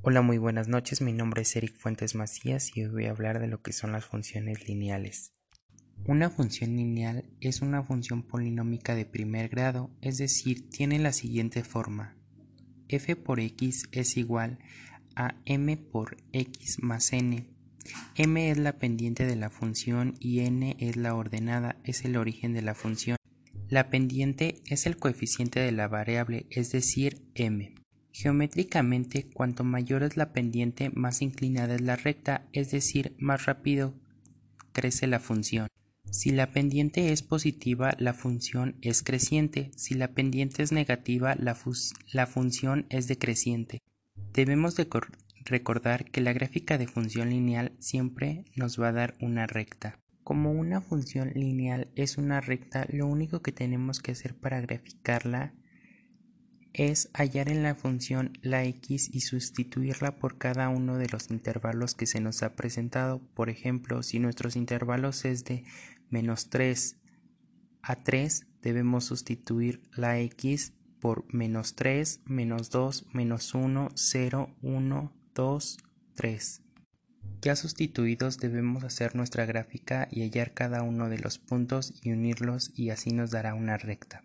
Hola, muy buenas noches. Mi nombre es Eric Fuentes Macías y hoy voy a hablar de lo que son las funciones lineales. Una función lineal es una función polinómica de primer grado, es decir, tiene la siguiente forma. f por x es igual a m por x más n. m es la pendiente de la función y n es la ordenada, es el origen de la función. La pendiente es el coeficiente de la variable, es decir, m. Geométricamente, cuanto mayor es la pendiente, más inclinada es la recta, es decir, más rápido crece la función. Si la pendiente es positiva, la función es creciente. Si la pendiente es negativa, la, función es decreciente. Debemos de recordar que la gráfica de función lineal siempre nos va a dar una recta. Como una función lineal es una recta, lo único que tenemos que hacer para graficarla es hallar en la función la x y sustituirla por cada uno de los intervalos que se nos ha presentado. Por ejemplo, si nuestros intervalos es de menos 3 a 3, debemos sustituir la x por menos 3, menos 2, menos 1, 0, 1, 2, 3. Ya sustituidos debemos hacer nuestra gráfica y hallar cada uno de los puntos y unirlos y así nos dará una recta.